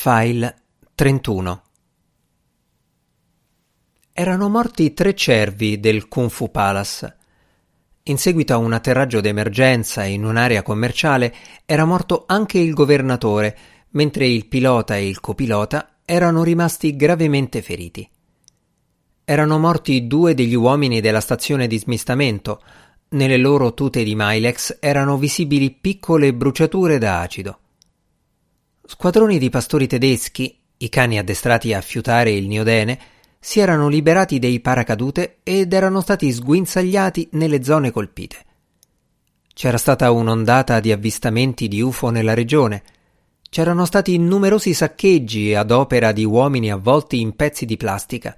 File 31 Erano morti tre cervi del Kung Fu Palace. In seguito a un atterraggio d'emergenza in un'area commerciale era morto anche il governatore, mentre il pilota e il copilota erano rimasti gravemente feriti. Erano morti due degli uomini della stazione di smistamento. Nelle loro tute di Milex erano visibili piccole bruciature da acido. Squadroni di pastori tedeschi, i cani addestrati a fiutare il niodene, si erano liberati dei paracadute ed erano stati sguinzagliati nelle zone colpite. C'era stata un'ondata di avvistamenti di UFO nella regione. C'erano stati numerosi saccheggi ad opera di uomini avvolti in pezzi di plastica.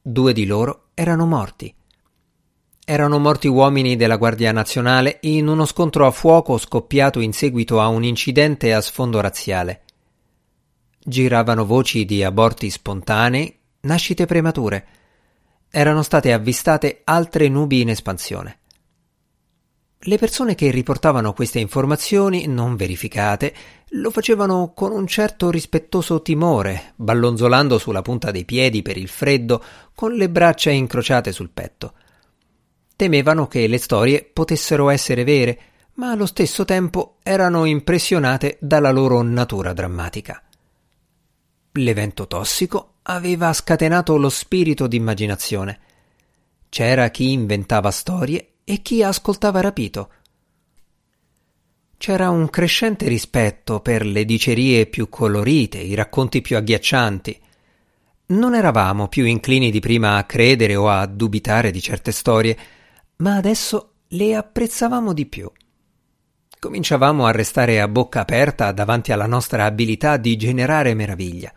Due di loro erano morti. Erano morti uomini della Guardia Nazionale in uno scontro a fuoco scoppiato in seguito a un incidente a sfondo razziale. Giravano voci di aborti spontanei, nascite premature. Erano state avvistate altre nubi in espansione. Le persone che riportavano queste informazioni non verificate lo facevano con un certo rispettoso timore, ballonzolando sulla punta dei piedi per il freddo, con le braccia incrociate sul petto. Temevano che le storie potessero essere vere, ma allo stesso tempo erano impressionate dalla loro natura drammatica. L'evento tossico aveva scatenato lo spirito d'immaginazione. C'era chi inventava storie e chi ascoltava rapito. C'era un crescente rispetto per le dicerie più colorite, i racconti più agghiaccianti. Non eravamo più inclini di prima a credere o a dubitare di certe storie, ma adesso le apprezzavamo di più. Cominciavamo a restare a bocca aperta davanti alla nostra abilità di generare meraviglia.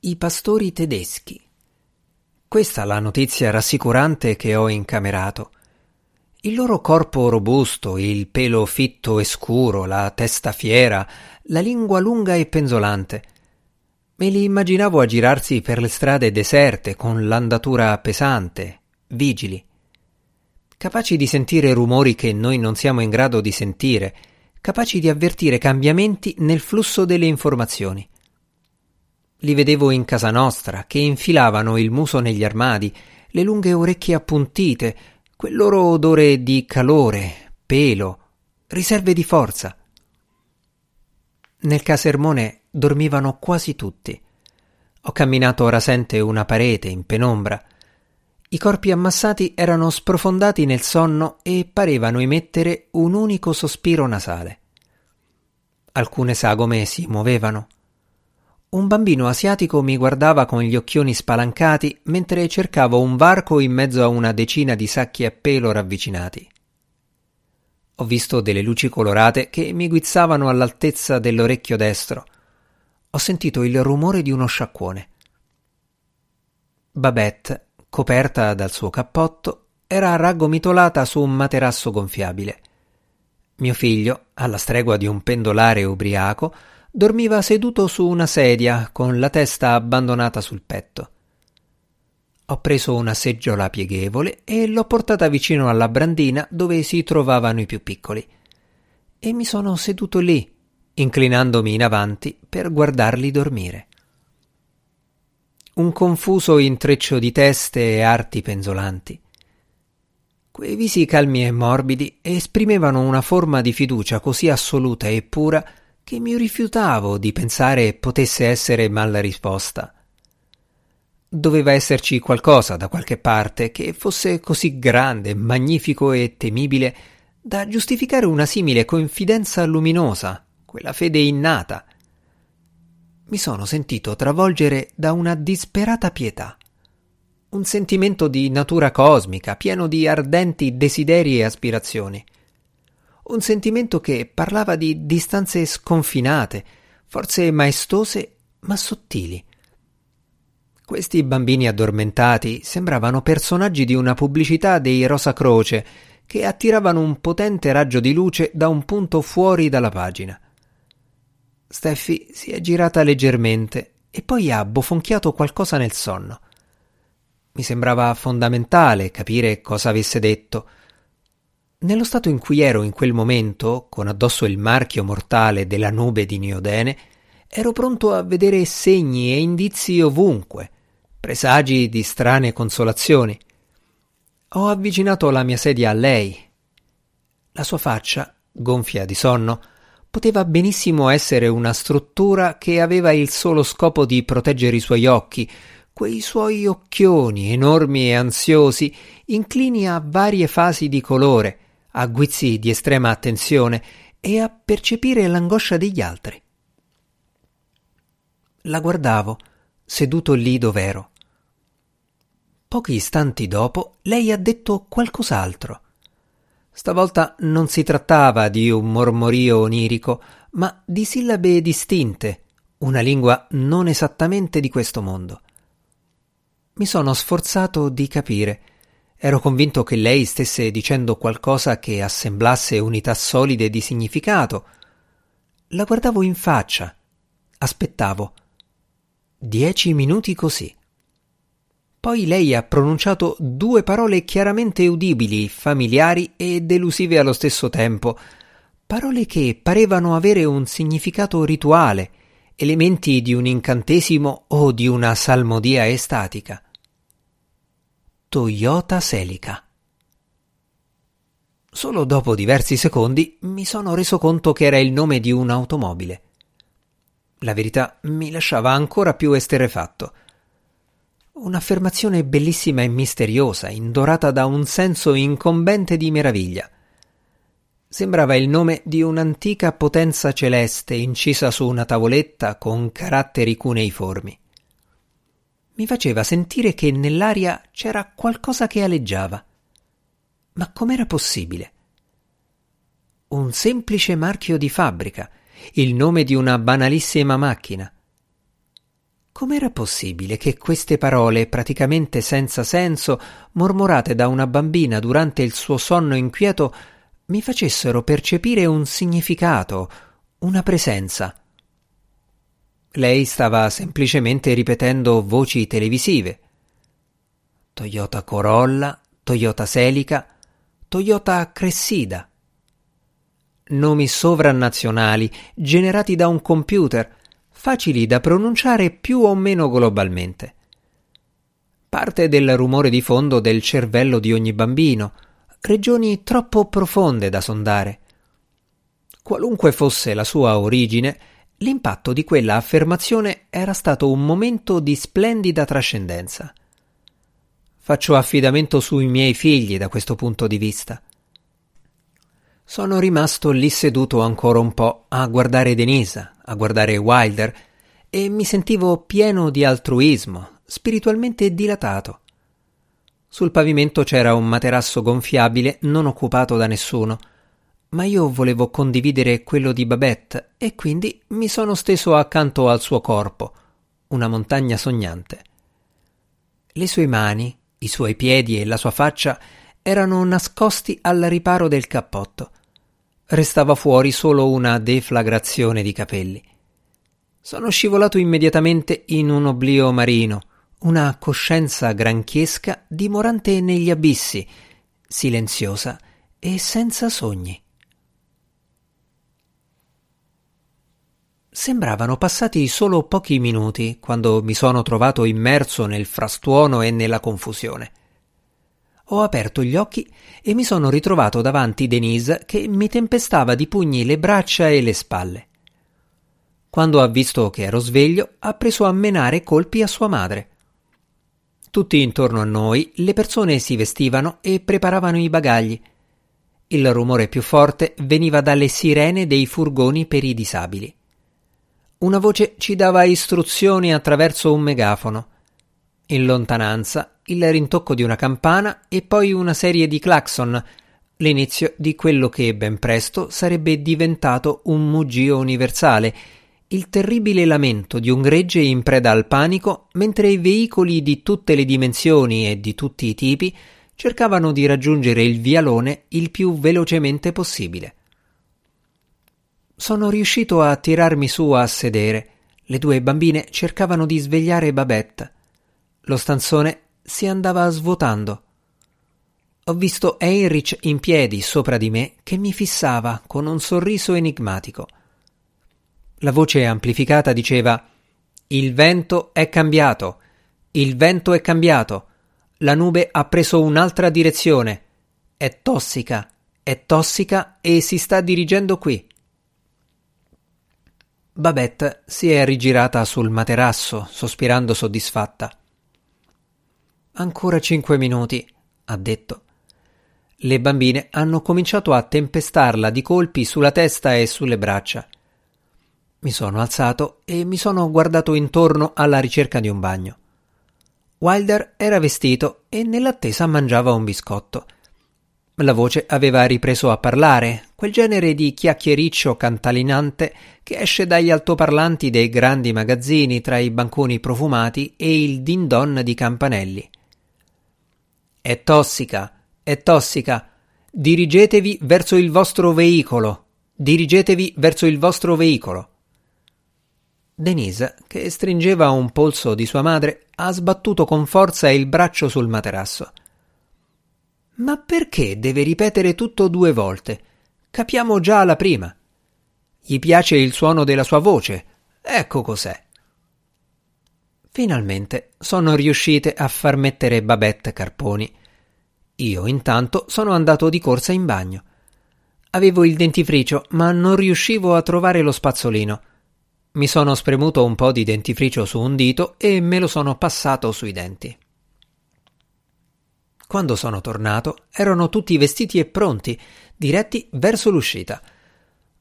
I pastori tedeschi. Questa la notizia rassicurante che ho incamerato. Il loro corpo robusto, il pelo fitto e scuro, la testa fiera, la lingua lunga e penzolante. Me li immaginavo a girarsi per le strade deserte con l'andatura pesante, vigili, capaci di sentire rumori che noi non siamo in grado di sentire, capaci di avvertire cambiamenti nel flusso delle informazioni. Li vedevo in casa nostra, che infilavano il muso negli armadi, le lunghe orecchie appuntite, quel loro odore di calore, pelo, riserve di forza. Nel casermone dormivano quasi tutti. Ho camminato rasente una parete in penombra. I corpi ammassati erano sprofondati nel sonno e parevano emettere un unico sospiro nasale. Alcune sagome si muovevano. Un bambino asiatico mi guardava con gli occhioni spalancati mentre cercavo un varco in mezzo a una decina di sacchi a pelo ravvicinati. Ho visto delle luci colorate che mi guizzavano all'altezza dell'orecchio destro. Ho sentito il rumore di uno sciacquone. Babette coperta dal suo cappotto, era raggomitolata su un materasso gonfiabile. Mio figlio, alla stregua di un pendolare ubriaco, dormiva seduto su una sedia con la testa abbandonata sul petto. Ho preso una seggiola pieghevole e l'ho portata vicino alla brandina dove si trovavano i più piccoli. E mi sono seduto lì, inclinandomi in avanti per guardarli dormire un confuso intreccio di teste e arti penzolanti. Quei visi calmi e morbidi esprimevano una forma di fiducia così assoluta e pura che mi rifiutavo di pensare potesse essere mal risposta. Doveva esserci qualcosa da qualche parte che fosse così grande, magnifico e temibile da giustificare una simile confidenza luminosa, quella fede innata, mi sono sentito travolgere da una disperata pietà. Un sentimento di natura cosmica, pieno di ardenti desideri e aspirazioni. Un sentimento che parlava di distanze sconfinate, forse maestose ma sottili. Questi bambini addormentati sembravano personaggi di una pubblicità dei Rosa Croce che attiravano un potente raggio di luce da un punto fuori dalla pagina. Steffi si è girata leggermente e poi ha bofonchiato qualcosa nel sonno. Mi sembrava fondamentale capire cosa avesse detto. Nello stato in cui ero in quel momento, con addosso il marchio mortale della nube di Niodene, ero pronto a vedere segni e indizi ovunque, presagi di strane consolazioni. Ho avvicinato la mia sedia a lei. La sua faccia, gonfia di sonno, poteva benissimo essere una struttura che aveva il solo scopo di proteggere i suoi occhi, quei suoi occhioni enormi e ansiosi, inclini a varie fasi di colore, a guizzi di estrema attenzione e a percepire l'angoscia degli altri. La guardavo, seduto lì dov'ero. Pochi istanti dopo lei ha detto qualcos'altro. Stavolta non si trattava di un mormorio onirico, ma di sillabe distinte, una lingua non esattamente di questo mondo. Mi sono sforzato di capire Ero convinto che lei stesse dicendo qualcosa che assemblasse unità solide di significato. La guardavo in faccia. Aspettavo. Dieci minuti così. Poi lei ha pronunciato due parole chiaramente udibili, familiari e delusive allo stesso tempo, parole che parevano avere un significato rituale, elementi di un incantesimo o di una salmodia estatica. Toyota Celica. Solo dopo diversi secondi mi sono reso conto che era il nome di un'automobile. La verità mi lasciava ancora più esterefatto. Un'affermazione bellissima e misteriosa, indorata da un senso incombente di meraviglia. Sembrava il nome di un'antica potenza celeste incisa su una tavoletta con caratteri cuneiformi mi faceva sentire che nell'aria c'era qualcosa che aleggiava. Ma com'era possibile? Un semplice marchio di fabbrica, il nome di una banalissima macchina. Com'era possibile che queste parole, praticamente senza senso, mormorate da una bambina durante il suo sonno inquieto, mi facessero percepire un significato, una presenza? Lei stava semplicemente ripetendo voci televisive. Toyota Corolla, Toyota Celica, Toyota Cressida. Nomi sovranazionali generati da un computer, facili da pronunciare più o meno globalmente. Parte del rumore di fondo del cervello di ogni bambino, regioni troppo profonde da sondare. Qualunque fosse la sua origine, L'impatto di quella affermazione era stato un momento di splendida trascendenza. Faccio affidamento sui miei figli da questo punto di vista. Sono rimasto lì seduto ancora un po' a guardare Denisa, a guardare Wilder, e mi sentivo pieno di altruismo, spiritualmente dilatato. Sul pavimento c'era un materasso gonfiabile non occupato da nessuno, ma io volevo condividere quello di Babette e quindi mi sono steso accanto al suo corpo, una montagna sognante. Le sue mani, i suoi piedi e la sua faccia erano nascosti al riparo del cappotto. Restava fuori solo una deflagrazione di capelli. Sono scivolato immediatamente in un oblio marino, una coscienza granchiesca dimorante negli abissi, silenziosa e senza sogni. Sembravano passati solo pochi minuti quando mi sono trovato immerso nel frastuono e nella confusione. Ho aperto gli occhi e mi sono ritrovato davanti Denise che mi tempestava di pugni le braccia e le spalle. Quando ha visto che ero sveglio, ha preso a menare colpi a sua madre. Tutti intorno a noi le persone si vestivano e preparavano i bagagli. Il rumore più forte veniva dalle sirene dei furgoni per i disabili. Una voce ci dava istruzioni attraverso un megafono. In lontananza il rintocco di una campana e poi una serie di clacson, l'inizio di quello che ben presto sarebbe diventato un muggio universale, il terribile lamento di un gregge in preda al panico mentre i veicoli di tutte le dimensioni e di tutti i tipi cercavano di raggiungere il vialone il più velocemente possibile. Sono riuscito a tirarmi su a sedere. Le due bambine cercavano di svegliare Babette. Lo stanzone si andava svuotando. ho visto Heinrich in piedi sopra di me che mi fissava con un sorriso enigmatico. La voce amplificata diceva Il vento è cambiato. Il vento è cambiato. La nube ha preso un'altra direzione. È tossica. È tossica e si sta dirigendo qui. Babette si è rigirata sul materasso, sospirando soddisfatta. Ancora cinque minuti, ha detto. Le bambine hanno cominciato a tempestarla di colpi sulla testa e sulle braccia. Mi sono alzato e mi sono guardato intorno alla ricerca di un bagno. Wilder era vestito e nell'attesa mangiava un biscotto. La voce aveva ripreso a parlare, quel genere di chiacchiericcio cantalinante che esce dagli altoparlanti dei grandi magazzini tra i banconi profumati e il din don di campanelli. È tossica, è tossica. Dirigetevi verso il vostro veicolo. Dirigetevi verso il vostro veicolo. Denise, che stringeva un polso di sua madre, ha sbattuto con forza il braccio sul materasso. Ma perché deve ripetere tutto due volte? Capiamo già la prima. Gli piace il suono della sua voce. Ecco cos'è. Finalmente sono riuscite a far mettere Babette Carponi. Io intanto sono andato di corsa in bagno. Avevo il dentifricio, ma non riuscivo a trovare lo spazzolino. Mi sono spremuto un po' di dentifricio su un dito e me lo sono passato sui denti. Quando sono tornato, erano tutti vestiti e pronti, diretti verso l'uscita.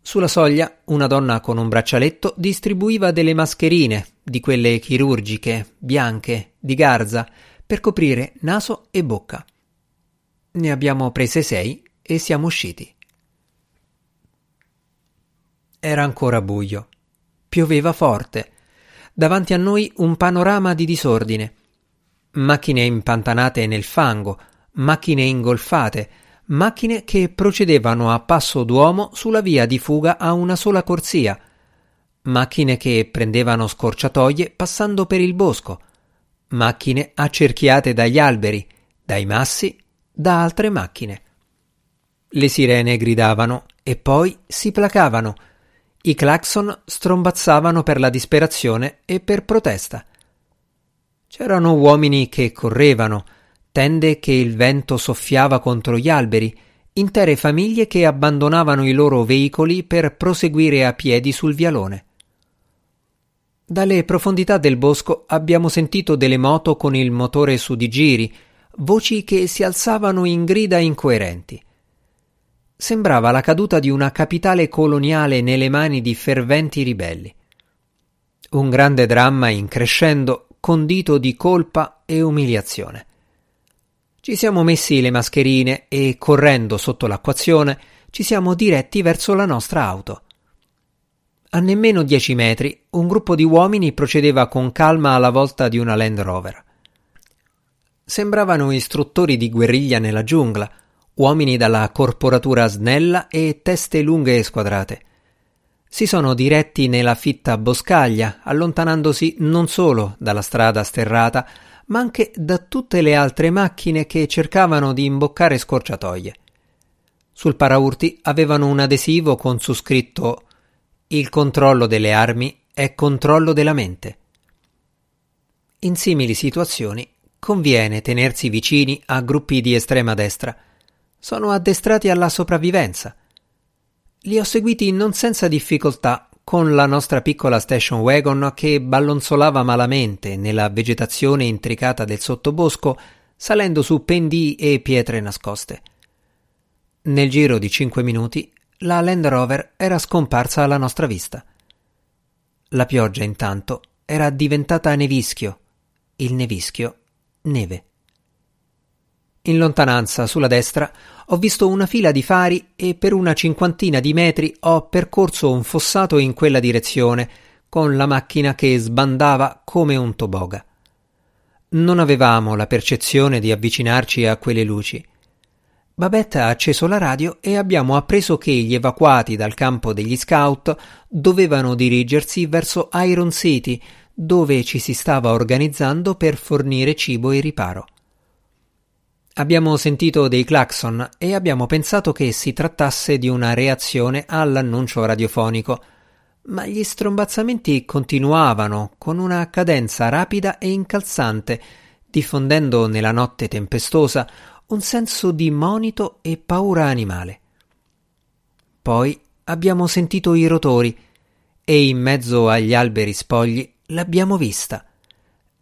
Sulla soglia, una donna con un braccialetto distribuiva delle mascherine, di quelle chirurgiche, bianche, di garza, per coprire naso e bocca. Ne abbiamo prese sei e siamo usciti. Era ancora buio. Pioveva forte. Davanti a noi un panorama di disordine macchine impantanate nel fango, macchine ingolfate, macchine che procedevano a passo d'uomo sulla via di fuga a una sola corsia, macchine che prendevano scorciatoie passando per il bosco, macchine accerchiate dagli alberi, dai massi, da altre macchine. Le sirene gridavano e poi si placavano. I clacson strombazzavano per la disperazione e per protesta. C'erano uomini che correvano, tende che il vento soffiava contro gli alberi, intere famiglie che abbandonavano i loro veicoli per proseguire a piedi sul vialone. Dalle profondità del bosco abbiamo sentito delle moto con il motore su di giri, voci che si alzavano in grida incoerenti. Sembrava la caduta di una capitale coloniale nelle mani di ferventi ribelli. Un grande dramma in crescendo condito di colpa e umiliazione. Ci siamo messi le mascherine e, correndo sotto l'acquazione, ci siamo diretti verso la nostra auto. A nemmeno dieci metri un gruppo di uomini procedeva con calma alla volta di una Land Rover. Sembravano istruttori di guerriglia nella giungla, uomini dalla corporatura snella e teste lunghe e squadrate si sono diretti nella fitta boscaglia, allontanandosi non solo dalla strada sterrata, ma anche da tutte le altre macchine che cercavano di imboccare scorciatoie. Sul paraurti avevano un adesivo con su scritto Il controllo delle armi è controllo della mente. In simili situazioni conviene tenersi vicini a gruppi di estrema destra. Sono addestrati alla sopravvivenza li ho seguiti non senza difficoltà con la nostra piccola station wagon che ballonzolava malamente nella vegetazione intricata del sottobosco, salendo su pendii e pietre nascoste. Nel giro di cinque minuti la Land Rover era scomparsa alla nostra vista. La pioggia intanto era diventata nevischio, il nevischio neve. In lontananza, sulla destra, ho visto una fila di fari e per una cinquantina di metri ho percorso un fossato in quella direzione, con la macchina che sbandava come un toboga. Non avevamo la percezione di avvicinarci a quelle luci. Babette ha acceso la radio e abbiamo appreso che gli evacuati dal campo degli scout dovevano dirigersi verso Iron City, dove ci si stava organizzando per fornire cibo e riparo. Abbiamo sentito dei clacson e abbiamo pensato che si trattasse di una reazione all'annuncio radiofonico, ma gli strombazzamenti continuavano con una cadenza rapida e incalzante, diffondendo nella notte tempestosa un senso di monito e paura animale. Poi abbiamo sentito i rotori e in mezzo agli alberi spogli l'abbiamo vista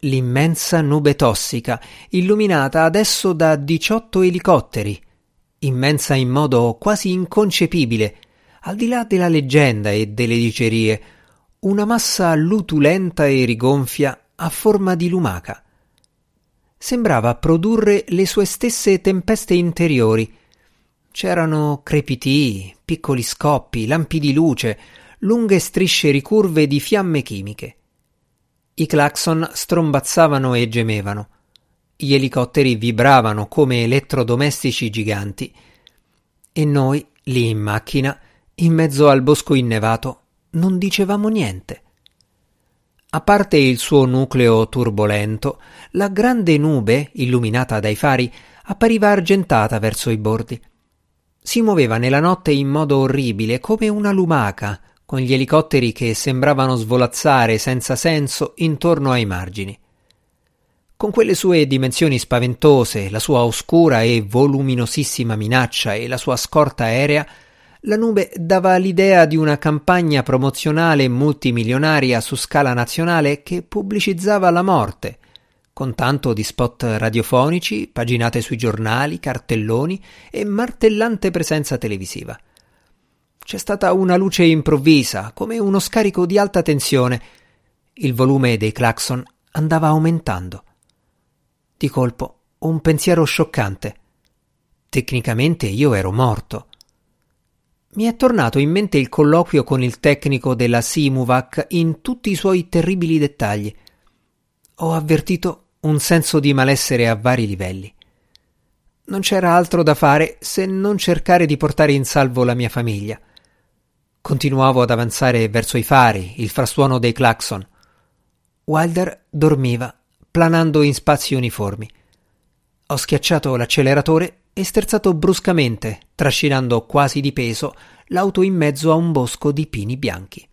l'immensa nube tossica, illuminata adesso da 18 elicotteri, immensa in modo quasi inconcepibile, al di là della leggenda e delle dicerie, una massa lutulenta e rigonfia a forma di lumaca. Sembrava produrre le sue stesse tempeste interiori. C'erano crepitii, piccoli scoppi, lampi di luce, lunghe strisce ricurve di fiamme chimiche. I clacson strombazzavano e gemevano. Gli elicotteri vibravano come elettrodomestici giganti. E noi, lì in macchina, in mezzo al bosco innevato, non dicevamo niente. A parte il suo nucleo turbolento, la grande nube, illuminata dai fari, appariva argentata verso i bordi. Si muoveva nella notte in modo orribile, come una lumaca, con gli elicotteri che sembravano svolazzare senza senso intorno ai margini. Con quelle sue dimensioni spaventose, la sua oscura e voluminosissima minaccia e la sua scorta aerea, la nube dava l'idea di una campagna promozionale multimilionaria su scala nazionale che pubblicizzava la morte, con tanto di spot radiofonici, paginate sui giornali, cartelloni e martellante presenza televisiva. C'è stata una luce improvvisa, come uno scarico di alta tensione. Il volume dei clacson andava aumentando. Di colpo un pensiero scioccante. Tecnicamente io ero morto. Mi è tornato in mente il colloquio con il tecnico della Simuvac in tutti i suoi terribili dettagli. Ho avvertito un senso di malessere a vari livelli. Non c'era altro da fare se non cercare di portare in salvo la mia famiglia. Continuavo ad avanzare verso i fari, il frastuono dei clacson. Wilder dormiva, planando in spazi uniformi. Ho schiacciato l'acceleratore e sterzato bruscamente, trascinando quasi di peso l'auto in mezzo a un bosco di pini bianchi.